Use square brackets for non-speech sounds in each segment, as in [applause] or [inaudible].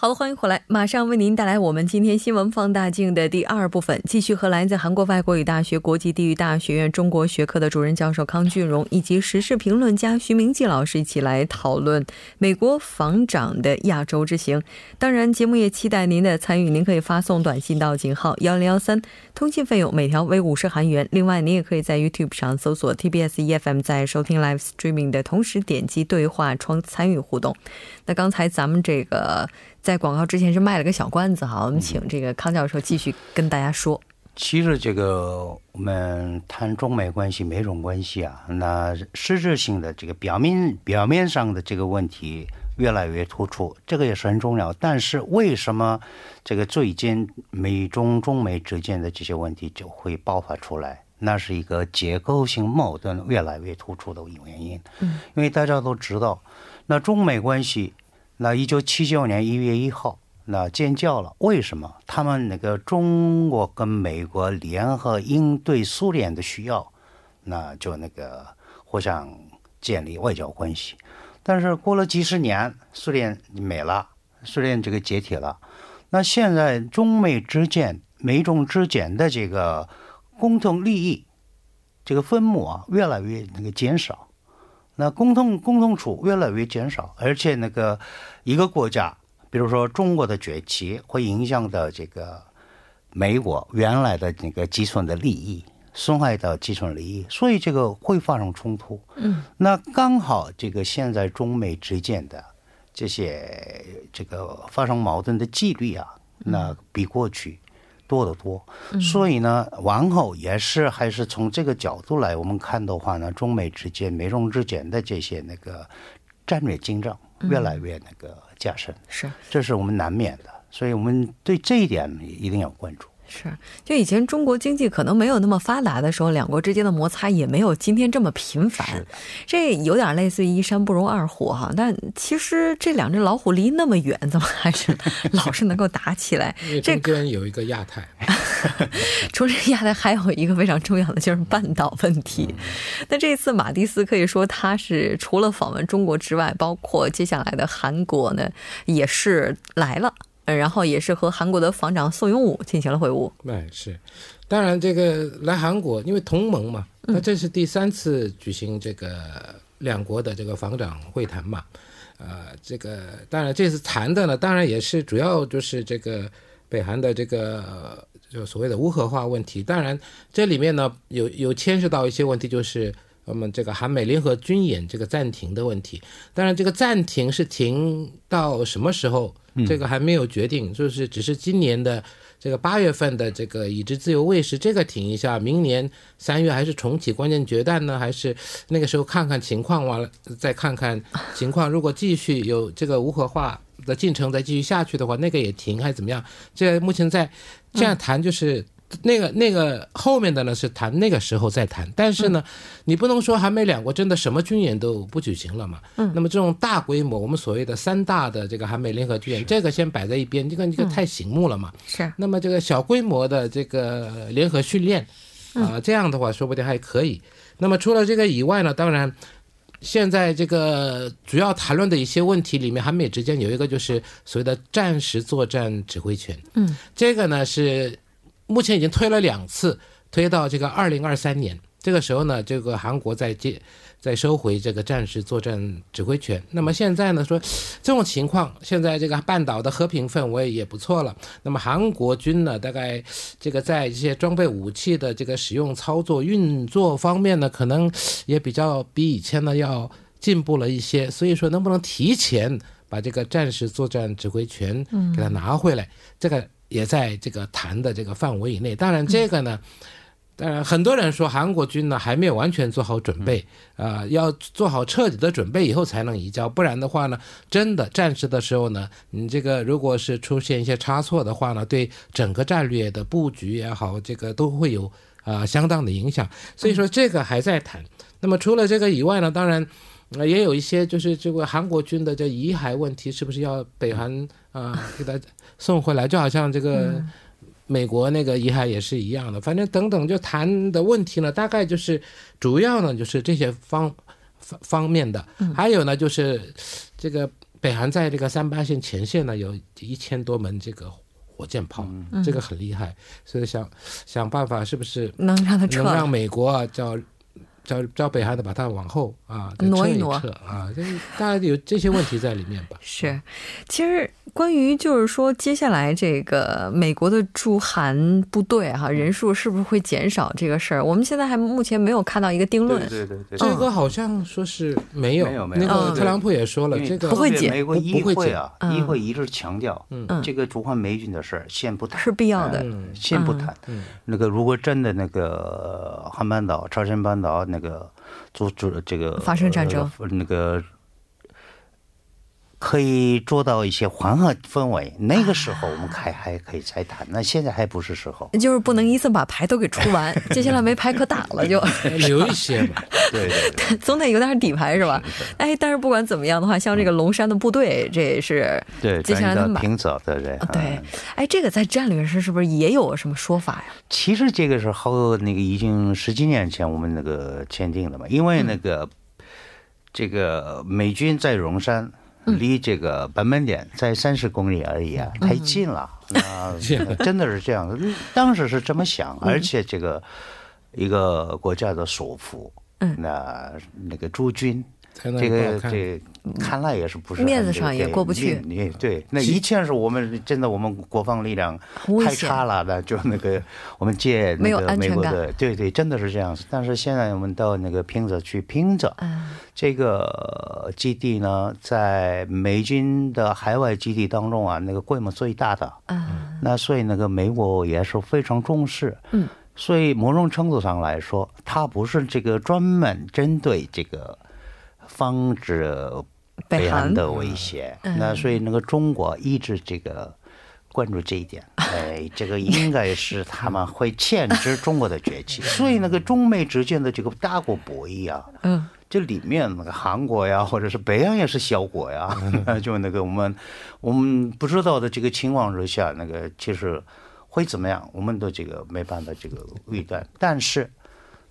好了，欢迎回来，马上为您带来我们今天新闻放大镜的第二部分，继续和来自韩国外国语大学国际地域大学院中国学科的主任教授康俊荣以及时事评论家徐明季老师一起来讨论美国防长的亚洲之行。当然，节目也期待您的参与，您可以发送短信到井号幺零幺三，通信费用每条为五十韩元。另外，您也可以在 YouTube 上搜索 TBS EFM，在收听 Live Streaming 的同时点击对话窗参与互动。那刚才咱们这个。在广告之前是卖了个小关子哈，我们请这个康教授继续跟大家说。其实这个我们谈中美关系、美中关系啊，那实质性的这个表面表面上的这个问题越来越突出，这个也是很重要。但是为什么这个最近美中中美之间的这些问题就会爆发出来？那是一个结构性矛盾越来越突出的原因。嗯，因为大家都知道，那中美关系。那一九七九年一月一号，那建交了。为什么？他们那个中国跟美国联合应对苏联的需要，那就那个互相建立外交关系。但是过了几十年，苏联没了，苏联这个解体了。那现在中美之间、美中之间的这个共同利益，这个分母啊，越来越那个减少。那共同共同处越来越减少，而且那个一个国家，比如说中国的崛起，会影响到这个美国原来的那个计算的利益，损害到计算利益，所以这个会发生冲突。嗯，那刚好这个现在中美之间的这些这个发生矛盾的几率啊，那比过去。多得多，所以呢，往后也是还是从这个角度来我们看的话呢，中美之间、美中之间的这些那个战略竞争越来越那个加深，是，这是我们难免的，所以我们对这一点一定要关注。是，就以前中国经济可能没有那么发达的时候，两国之间的摩擦也没有今天这么频繁。这有点类似于一山不容二虎哈，但其实这两只老虎离那么远，怎么还是 [laughs] 老是能够打起来？中间有一个亚太 [laughs] [laughs] 除了亚太，还有一个非常重要的就是半岛问题。那这次马蒂斯可以说他是除了访问中国之外，包括接下来的韩国呢，也是来了。然后也是和韩国的防长宋永武进行了会晤。哎，是，当然这个来韩国，因为同盟嘛，那这是第三次举行这个两国的这个防长会谈嘛。呃，这个当然这次谈的呢，当然也是主要就是这个北韩的这个就所谓的无核化问题。当然这里面呢有有牵涉到一些问题，就是我们这个韩美联合军演这个暂停的问题。当然这个暂停是停到什么时候？这个还没有决定，就是只是今年的这个八月份的这个已知自由卫士这个停一下，明年三月还是重启关键决断呢？还是那个时候看看情况，完了再看看情况。如果继续有这个无核化的进程再继续下去的话，那个也停还是怎么样？这目前在这样谈就是。那个那个后面的呢是谈那个时候再谈，但是呢，你不能说韩美两国真的什么军演都不举行了嘛？嗯，那么这种大规模，我们所谓的三大的这个韩美联合军演，这个先摆在一边，这个这个太醒目了嘛？是。那么这个小规模的这个联合训练，啊，这样的话说不定还可以。那么除了这个以外呢，当然，现在这个主要谈论的一些问题里面，韩美之间有一个就是所谓的战时作战指挥权。嗯，这个呢是。目前已经推了两次，推到这个二零二三年。这个时候呢，这个韩国在接在收回这个战时作战指挥权。那么现在呢，说这种情况，现在这个半岛的和平氛围也不错了。那么韩国军呢，大概这个在一些装备武器的这个使用、操作、运作方面呢，可能也比较比以前呢要进步了一些。所以说，能不能提前把这个战时作战指挥权给他拿回来？这个。也在这个谈的这个范围以内，当然这个呢，当然，很多人说韩国军呢还没有完全做好准备，啊、要做好彻底的准备以后才能移交，不然的话呢，真的战时的时候呢，你这个如果是出现一些差错的话呢，对整个战略的布局也好，这个都会有啊、相当的影响。所以说这个还在谈。那么除了这个以外呢，当然。呃，也有一些就是这个韩国军的这遗骸问题，是不是要北韩啊、给他送回来？就好像这个美国那个遗骸也是一样的，反正等等就谈的问题呢，大概就是主要呢就是这些方方方面的，还有呢就是这个北韩在这个三八线前线呢有一千多门这个火箭炮，这个很厉害，所以想想办法是不是能让他能让美国啊叫。叫叫北韩的把它往后啊挪一挪撤啊，这大概有这些问题在里面吧。[laughs] 是，其实关于就是说，接下来这个美国的驻韩部队哈、人数是不是会减少这个事儿，我们现在还目前没有看到一个定论。对对对对，这个好像说是没有，没有没有。那个嗯特朗普也说了，这个不会减不美国议会减啊，嗯议会一直强调，嗯。这个驻韩美军的事儿先不谈，是必要的嗯。先不谈。嗯。那个如果真的那个呃韩半岛、朝鲜半岛那个组织这个发生战争。呃那个可以做到一些缓和氛围，那个时候我们还还可以再谈。那现在还不是时候。[laughs] 就是不能一次把牌都给出完，[laughs] 接下来没牌可打了就，留一些吧。[laughs] 对对对，总得有点底牌是吧？哎，但是不管怎么样的话，像这个龙山的部队，这也是对，接下来他们把转移到平泽的人。对嗯，哎，这个在战略上是不是也有什么说法呀？其实这个是好那个已经十几年前我们那个签订的嘛，因为那个、这个美军在龙山。离这个本门点在三十公里而已啊，太近了。[laughs] 那真的是这样的，当时是这么想，而且这个一个国家的首府，嗯。那那个驻军，这个这看来也是不是面子上也过不去面也对，那以前是我们真的我们国防力量太差了，那就那个我们借那个美国的，对对，真的是这样子。但是现在我们到那个平泽去，平泽嗯这个基地呢，在美军的海外基地当中啊，那个规模最大的。嗯那所以那个美国也是非常重视，嗯，所以某种程度上来说，它不是这个专门针对这个防止北韩的威胁，嗯。那所以那个中国一直这个关注这一点，[laughs] 哎，这个应该是他们会牵制中国的崛起，所以那个中美之间的这个大国博弈啊，嗯，这里面那个韩国呀，或者是北洋也是小国呀，[laughs] 就那个我们我们不知道的这个情况之下，那个其实会怎么样，我们都这个没办法这个预断。但是，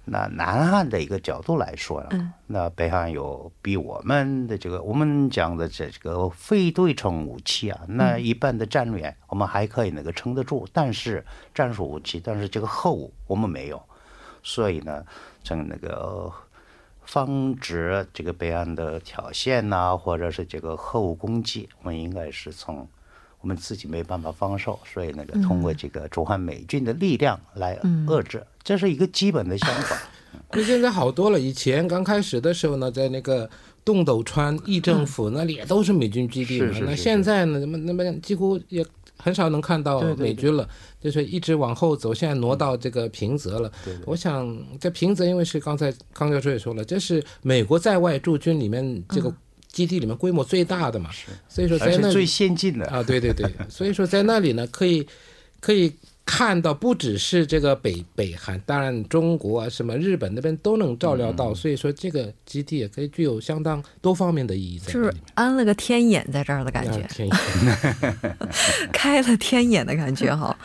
那南岸的一个角度来说呢，那北韩有比我们的这个我们讲的这这个非对称武器啊，那一般的战略我们还可以那个撑得住，但是战术武器，但是这个核武我们没有，所以呢，从那个。防止这个北岸的挑衅呐、或者是这个核武攻击，我们应该是从我们自己没办法防守，所以那个通过这个驻韩美军的力量来遏制，这是一个基本的想法。那现在好多了。以前刚开始的时候呢，在那个洞斗川议政府那里也都是美军基地嘛。那是是是现在呢，那么那么几乎也很少能看到对对对美军了，就是一直往后走，现在挪到这个平泽了。对对我想在平泽，因为是刚才康教授也说了，这是美国在外驻军里面这个基地里面规模最大的嘛，所以说在那最先进的，啊，对对对，所以说在那里呢，可以可以看到，不只是这个北北韩，当然中国啊，什么日本那边都能照料嗯到，所以说这个基地也可以具有相当多方面的意义在就是。安了个天眼在这儿的感觉啊，天眼 [laughs] [laughs] 开了天眼的感觉哈。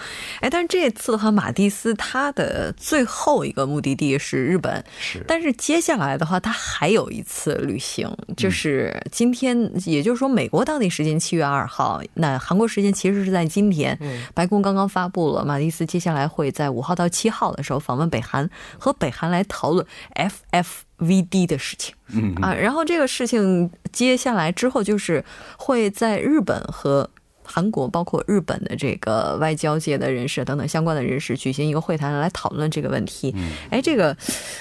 哎，但是这次的话，马蒂斯他的最后一个目的地是日本，是但是接下来的话，他还有一次旅行，就是今天，也就是说美国当地时间七月二号，那韩国时间其实是在今天。白宫刚刚发布了，马蒂斯接下来会在五号到七号的时候访问北韩，和北韩来讨论 FFVD 的事情。嗯啊，然后这个事情接下来之后就是会在日本和。韩国包括日本的这个外交界的人士等等相关的人士举行一个会谈来讨论这个问题。哎，这个，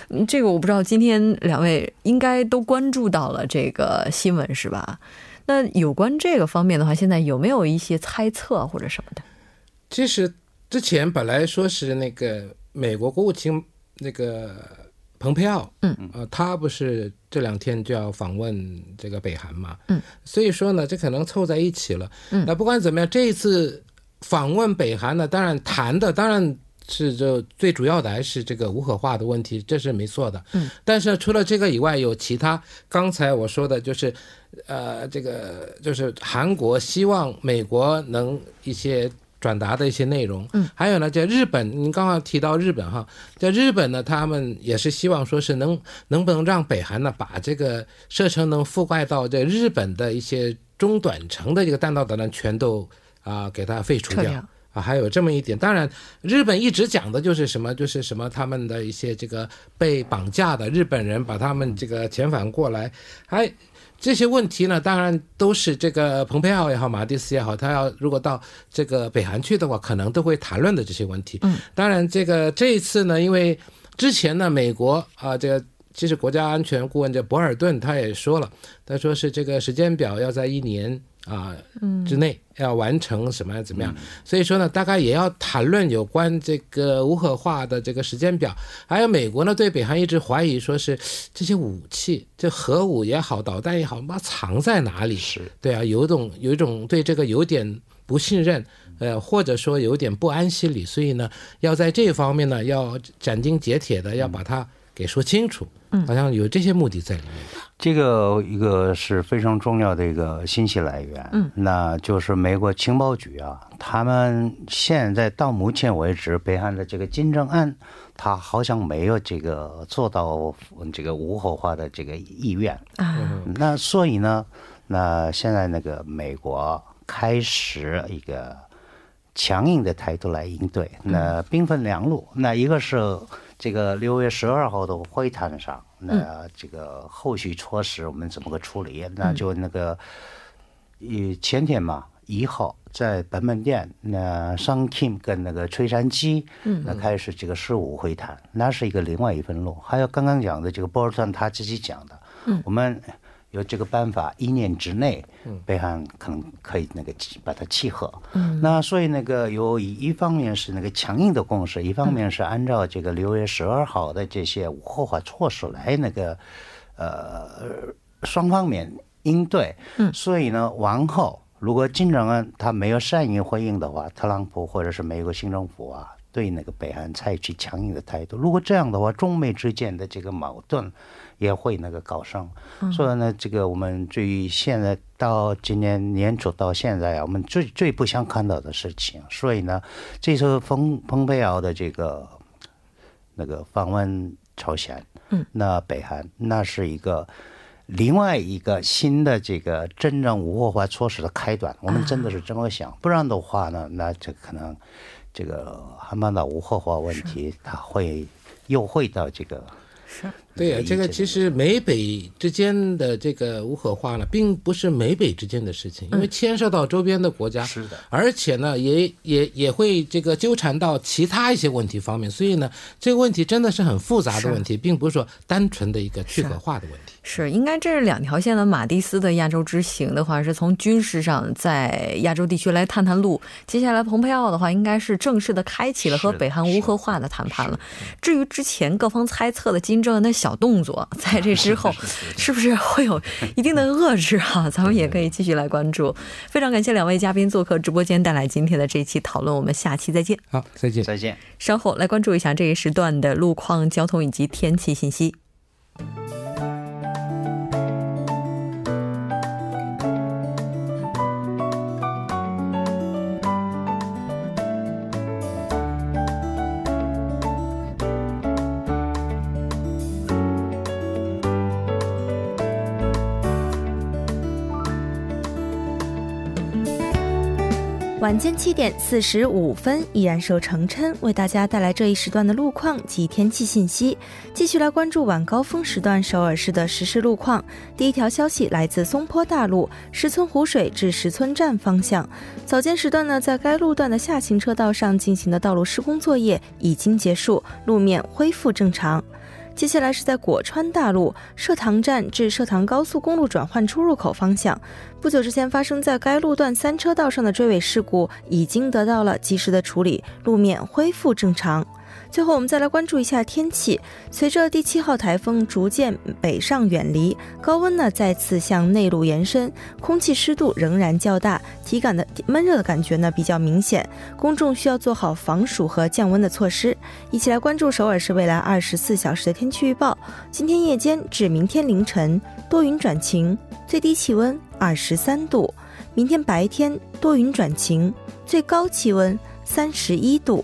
嗯这个我不知道，今天两位应该都关注到了这个新闻是吧？那有关这个方面的话，现在有没有一些猜测或者什么的？其实之前本来说是那个美国国务卿那个蓬佩奥，嗯，呃，他不是这两天就要访问这个北韩嘛，嗯，所以说呢，这可能凑在一起了。嗯那不管怎么样，这一次访问北韩呢，当然谈的当然。是就最主要的还是这个无核化的问题，这是没错的。嗯，但是除了这个以外，有其他刚才我说的，就是，呃，这个就是韩国希望美国能一些转达的一些内容。嗯，还有呢，在日本，您刚刚提到日本哈，在日本呢，他们也是希望说是能能不能让北韩呢把这个射程能覆盖到这日本的一些中短程的这个弹道导弹全都啊、给它废除掉。啊，还有这么一点，当然，日本一直讲的就是什么，就是什么他们的一些这个被绑架的日本人，把他们这个遣返过来，还这些问题呢，当然都是这个蓬佩奥也好，马蒂斯也好，他要如果到这个北韩去的话，可能都会谈论的这些问题。嗯，当然，这个这一次呢，因为之前呢，美国啊，这个其实国家安全顾问这博尔顿他也说了，他说是这个时间表要在一年啊之内要完成什么怎么样，所以说呢，大概也要谈论有关这个无核化的这个时间表，还有美国呢对北韩一直怀疑说是这些武器，这核武也好，导弹也好，妈藏在哪里？是。对啊，有一种有一种对这个有点不信任，呃，或者说有点不安心理，所以呢，要在这方面呢，要斩钉截铁的要把它给说清楚，嗯。好像有这些目的在里面。吧。这个一个是非常重要的一个信息来源，嗯，那就是美国情报局啊，他们现在到目前为止，北韩的这个金正恩，他好像没有这个做到这个无核化的这个意愿，啊，那所以呢，那现在那个美国开始一个强硬的态度来应对，那兵分两路，那一个是这个六月十二号的会谈上，那这个后续措施我们怎么个处理？那就那个，呃，前天嘛，一号在本门店，那商 Kim 跟那个崔山基，那开始这个事务会谈，那是一个另外一份路。还有刚刚讲的这个波尔顿他自己讲的，我们有这个办法，一年之内，北韩可能可以那个把它契合。嗯那所以那个有一一方面是那个强硬的共识，一方面是按照这个六月十二号的这些无核化措施来那个呃双方面应对。嗯所以呢，往后如果金正恩他没有善意回应的话，特朗普或者是美国新政府啊，对那个北韩采取强硬的态度。如果这样的话，中美之间的这个矛盾也会那个高升。所以呢，这个我们最现在到今年年初到现在啊，我们最最不想看到的事情。所以呢，这次蓬蓬佩奥的这个那个访问朝鲜，嗯，那北韩那是一个。另外一个新的这个真正无核化措施的开端，我们真的是这么想，不然的话呢，那这可能这个韩半岛无核化问题，它会又会到这个是对呀、一这个其实美北之间的这个无核化呢，并不是美北之间的事情，因为牵涉到周边的国家，是的，而且呢，也也也会这个纠缠到其他一些问题方面，所以呢，这个问题真的是很复杂的问题，并不是说单纯的一个去核化的问题。是，应该这是两条线的。马蒂斯的亚洲之行的话，是从军事上在亚洲地区来探探路。接下来，蓬佩奥的话，应该是正式的开启了和北韩无核化的谈判了。至于之前各方猜测的金正恩的小动作，在这之后是不是会有一定的 [laughs] 遏制啊？咱们也可以继续来关注。非常感谢两位嘉宾做客直播间，带来今天的这一期讨论。我们下期再见。好，再见。再见。稍后来关注一下这一时段的路况、交通以及天气信息。间七点四十五分，依然是由程琛为大家带来这一时段的路况及天气信息。继续来关注晚高峰时段首尔市的实时路况。第一条消息来自松坡大路石村湖水至石村站方向，早间时段呢，在该路段的下行车道上进行的道路施工作业已经结束，路面恢复正常。接下来是在果川大路社塘站至社塘高速公路转换出入口方向，不久之前发生在该路段三车道上的追尾事故已经得到了及时的处理，路面恢复正常。最后，我们再来关注一下天气。随着第七号台风逐渐北上远离，高温呢再次向内陆延伸，空气湿度仍然较大，体感的闷热的感觉呢比较明显。公众需要做好防暑和降温的措施。一起来关注首尔市未来二十四小时的天气预报。今天夜间至明天凌晨多云转晴，最低气温二十三度；明天白天多云转晴，最高气温三十一度。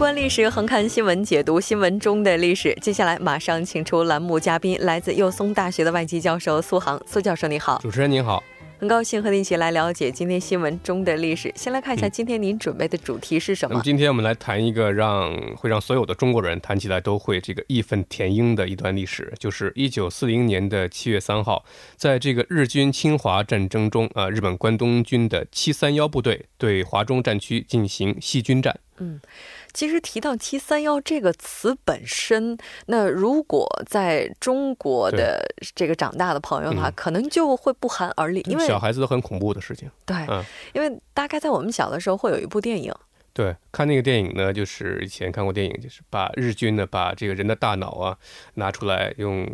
观历史，横看新闻，解读新闻中的历史。接下来马上请出栏目嘉宾，来自幼松大学的外籍教授苏杭。苏教授你好，主持人您好，很高兴和您一起来了解今天新闻中的历史。先来看一下今天您准备的主题是什么？那么今天我们来谈一个让会让所有的中国人谈起来都会这个义愤填膺的一段历史，就是一九四零年的七月三号，在这个日军侵华战争中，啊，日本关东军的七三幺部队对华中战区进行细菌战。嗯。其实提到“七三幺”这个词本身，那如果在中国的这个长大的朋友的话，可能就会不寒而栗，因为小孩子都很恐怖的事情。对，因为大概在我们小的时候会有一部电影，对，看那个电影呢，就是以前看过电影，就是把日军呢把这个人的大脑啊拿出来，用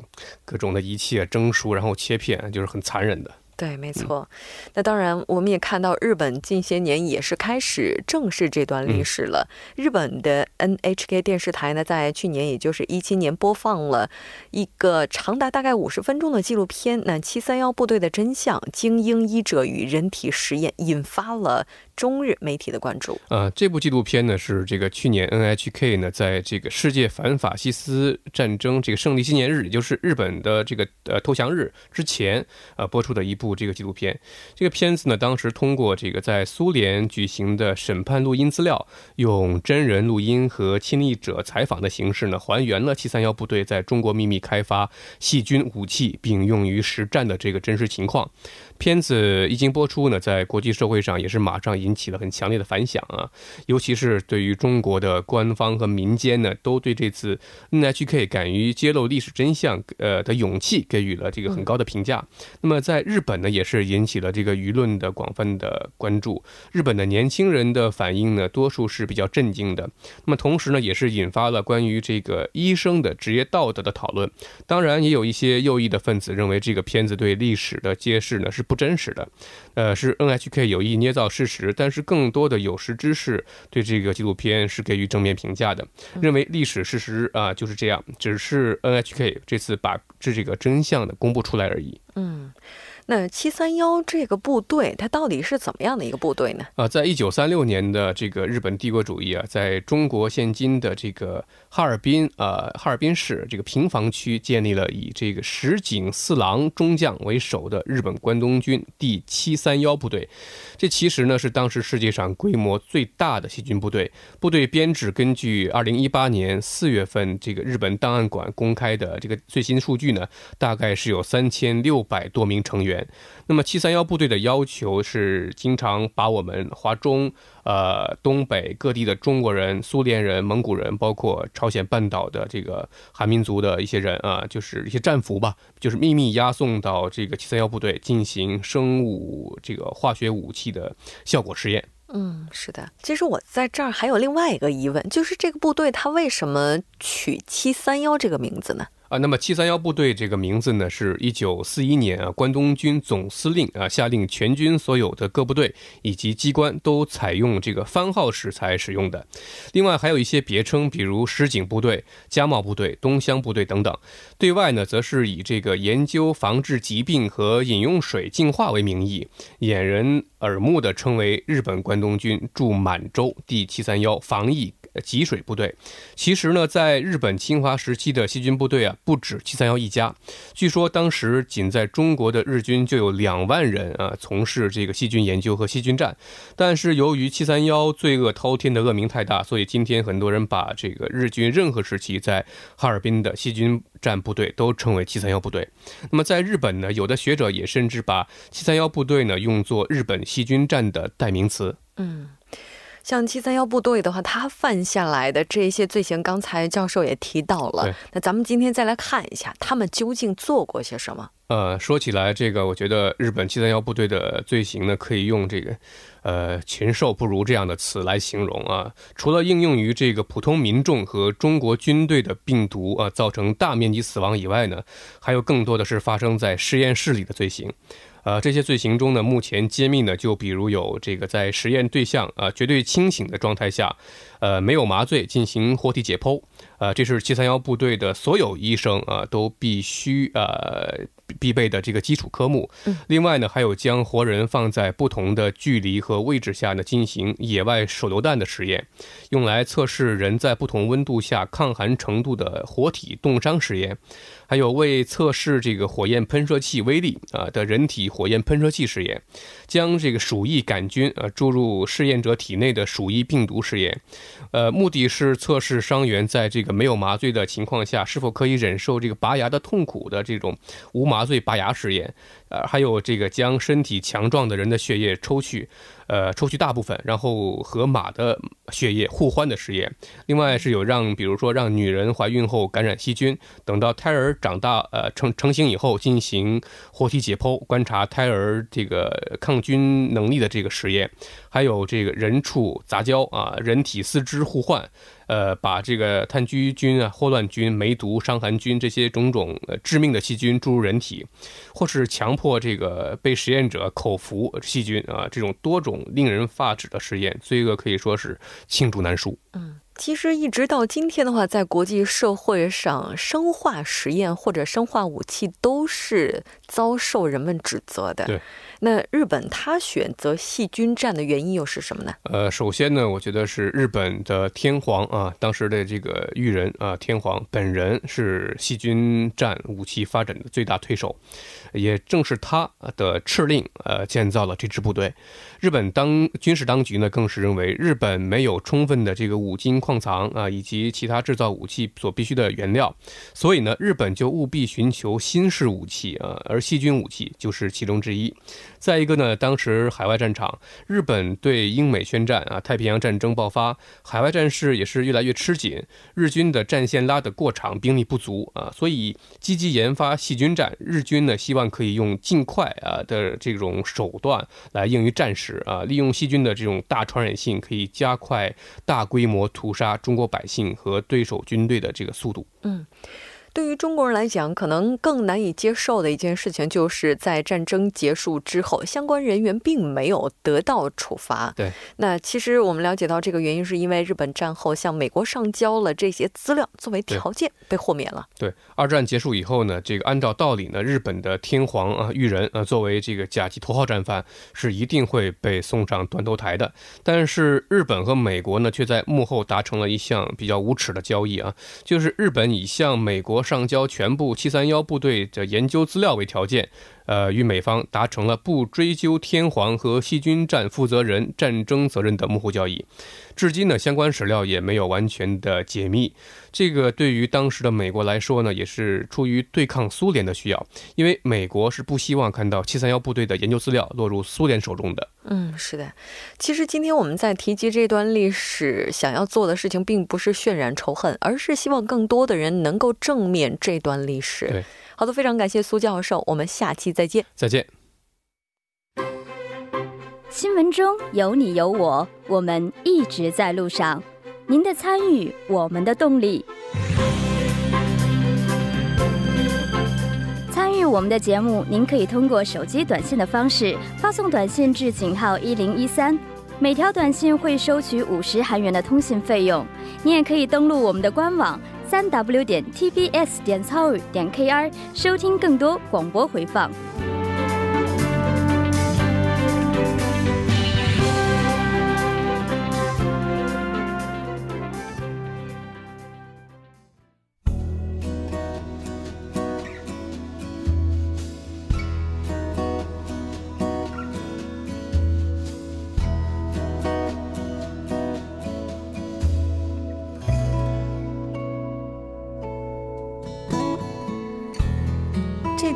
各种的仪器啊蒸熟，然后切片，就是很残忍的。对，没错。那当然，我们也看到日本近些年也是开始正视这段历史了。日本的 NHK 电视台呢，在去年，也就是一七年，播放了一个长达大概五十分钟的纪录片《那七三幺部队的真相：精英医者与人体实验》，引发了。中日媒体的关注呃，这部纪录片呢是这个去年 NHK 呢在这个世界反法西斯战争这个胜利纪念日，也就是日本的这个呃投降日之前呃播出的一部这个纪录片。这个片子呢当时通过这个在苏联举行的审判录音资料，用真人录音和亲历者采访的形式呢，还原了七三幺部队在中国秘密开发细菌武器并用于实战的这个真实情况。片子一经播出呢，在国际社会上也是马上引起了很强烈的反响啊，尤其是对于中国的官方和民间呢，都对这次 NHK 敢于揭露历史真相呃的勇气给予了这个很高的评价。那么在日本呢，也是引起了这个舆论的广泛的关注。日本的年轻人的反应呢，多数是比较震惊的。那么同时呢，也是引发了关于这个医生的职业道德的讨论。当然，也有一些右翼的分子认为这个片子对历史的揭示呢是。不真实的，呃，是 NHK 有意捏造事实，但是更多的有识之士对这个纪录片是给予正面评价的，认为历史事实啊就是这样，只是 NHK 这次把这这个真相的公布出来而已。嗯。那七三幺这个部队，它到底是怎么样的一个部队呢？啊，在一九三六年的这个日本帝国主义啊，在中国现今的这个哈尔滨啊，哈尔滨市这个平房区建立了以这个石井四郎中将为首的日本关东军第七三幺部队。这其实呢是当时世界上规模最大的细菌部队。部队编制根据二零一八年四月份这个日本档案馆公开的这个最新数据呢，大概是有三千六百多名成员。那么七三幺部队的要求是，经常把我们华中、呃东北各地的中国人、苏联人、蒙古人，包括朝鲜半岛的这个韩民族的一些人啊，就是一些战俘吧，就是秘密押送到这个七三幺部队进行生物、这个化学武器的效果实验。嗯，是的。其实我在这儿还有另外一个疑问，就是这个部队它为什么取七三幺这个名字呢？啊，那么七三幺部队这个名字呢，是一九四一年啊，关东军总司令啊下令全军所有的各部队以及机关都采用这个番号时才使用的。另外还有一些别称，比如石井部队、加茂部队、东乡部队等等。对外呢，则是以这个研究防治疾病和饮用水净化为名义，掩人耳目的称为日本关东军驻满洲第七三幺防疫。吉水部队。其实呢，在日本侵华时期的细菌部队啊，不止七三幺一家。据说当时仅在中国的日军就有两万人啊，从事这个细菌研究和细菌战。但是由于七三幺罪恶滔天的恶名太大，所以今天很多人把这个日军任何时期在哈尔滨的细菌战部队都称为七三幺部队。那么在日本呢，有的学者也甚至把七三幺部队呢用作日本细菌战的代名词。嗯。像七三幺部队的话，他犯下来的这些罪行，刚才教授也提到了。那咱们今天再来看一下，他们究竟做过些什么？呃，说起来，这个我觉得日本七三幺部队的罪行呢，可以用这个“呃禽兽不如”这样的词来形容啊。除了应用于这个普通民众和中国军队的病毒啊造成大面积死亡以外呢，还有更多的是发生在实验室里的罪行。呃，这些罪行中呢，目前揭秘呢，就比如有这个在实验对象啊绝对清醒的状态下，呃，没有麻醉进行活体解剖，呃，这是七三幺部队的所有医生啊都必须呃。必备的这个基础科目。另外呢，还有将活人放在不同的距离和位置下呢，进行野外手榴弹的实验，用来测试人在不同温度下抗寒程度的活体冻伤实验。还有为测试这个火焰喷射器威力啊的人体火焰喷射器实验，将这个鼠疫杆菌啊注入试验者体内的鼠疫病毒实验，呃，目的是测试伤员在这个没有麻醉的情况下是否可以忍受这个拔牙的痛苦的这种无麻醉拔牙实验。呃，还有这个将身体强壮的人的血液抽取，呃，抽取大部分，然后和马的血液互换的实验。另外是有让，比如说让女人怀孕后感染细菌，等到胎儿长大，呃，成成型以后进行活体解剖，观察胎儿这个抗菌能力的这个实验。还有这个人畜杂交啊，人体四肢互换。呃，把这个炭疽菌啊、霍乱菌、梅毒、伤寒菌这些种种呃致命的细菌注入人体，或是强迫这个被实验者口服细菌啊，这种多种令人发指的实验，罪恶可以说是罄竹难书。嗯。其实一直到今天的话，在国际社会上，生化实验或者生化武器都是遭受人们指责的。对，那日本他选择细菌战的原因又是什么呢？呃，首先呢，我觉得是日本的天皇啊，当时的这个裕仁啊，天皇本人是细菌战武器发展的最大推手，也正是他的敕令呃建造了这支部队。日本当军事当局呢，更是认为日本没有充分的这个五金矿藏啊，以及其他制造武器所必须的原料，所以呢，日本就务必寻求新式武器啊，而细菌武器就是其中之一。再一个呢，当时海外战场，日本对英美宣战啊，太平洋战争爆发，海外战事也是越来越吃紧，日军的战线拉得过长，兵力不足啊，所以积极研发细菌战。日军呢，希望可以用尽快啊的这种手段来应于战时。啊，利用细菌的这种大传染性，可以加快大规模屠杀中国百姓和对手军队的这个速度。嗯。对于中国人来讲，可能更难以接受的一件事情，就是在战争结束之后，相关人员并没有得到处罚。对，那其实我们了解到这个原因，是因为日本战后向美国上交了这些资料作为条件，被豁免了。对，二战结束以后呢，这个按照道理呢，日本的天皇啊裕仁啊作为这个甲级头号战犯，是一定会被送上断头台的。但是日本和美国呢，却在幕后达成了一项比较无耻的交易啊，就是日本已向美国。上交全部七三幺部队的研究资料为条件，呃，与美方达成了不追究天皇和细菌战负责人战争责任的幕后交易。至今呢，相关史料也没有完全的解密。这个对于当时的美国来说呢，也是出于对抗苏联的需要，因为美国是不希望看到七三幺部队的研究资料落入苏联手中的。嗯，是的。其实今天我们在提及这段历史，想要做的事情并不是渲染仇恨，而是希望更多的人能够正面这段历史。对，好的，非常感谢苏教授，我们下期再见。再见。新闻中有你有我，我们一直在路上。您的参与，我们的动力。参与我们的节目，您可以通过手机短信的方式发送短信至井号一零一三，每条短信会收取五十韩元的通信费用。您也可以登录我们的官网三 w 点 tbs 点 c o 点 kr 收听更多广播回放。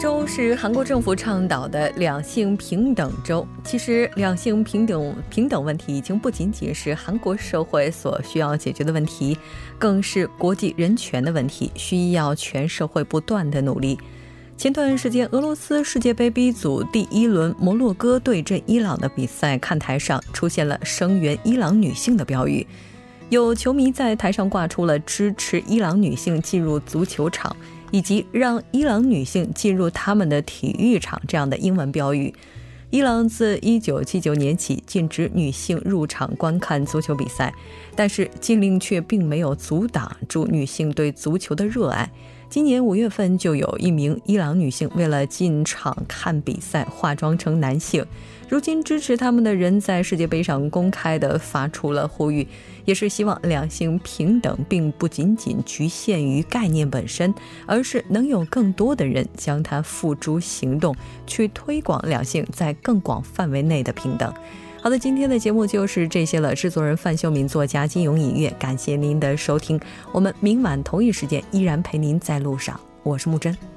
州是韩国政府倡导的两性平等州。其实，两性平等平等问题已经不仅仅是韩国社会所需要解决的问题，更是国际人权的问题，需要全社会不断的努力。前段时间，俄罗斯世界杯 B 组第一轮摩洛哥对阵伊朗的比赛，看台上出现了声援伊朗女性的标语，有球迷在台上挂出了支持伊朗女性进入足球场。以及让伊朗女性进入他们的体育场这样的英文标语。伊朗自1979年起禁止女性入场观看足球比赛，但是禁令却并没有阻挡住女性对足球的热爱。今年五月份，就有一名伊朗女性为了进场看比赛，化妆成男性。如今，支持他们的人在世界杯上公开的发出了呼吁，也是希望两性平等并不仅仅局限于概念本身，而是能有更多的人将它付诸行动，去推广两性在更广范围内的平等。好的，今天的节目就是这些了。制作人范秀敏，作家金勇音乐，感谢您的收听。我们明晚同一时间依然陪您在路上。我是木真。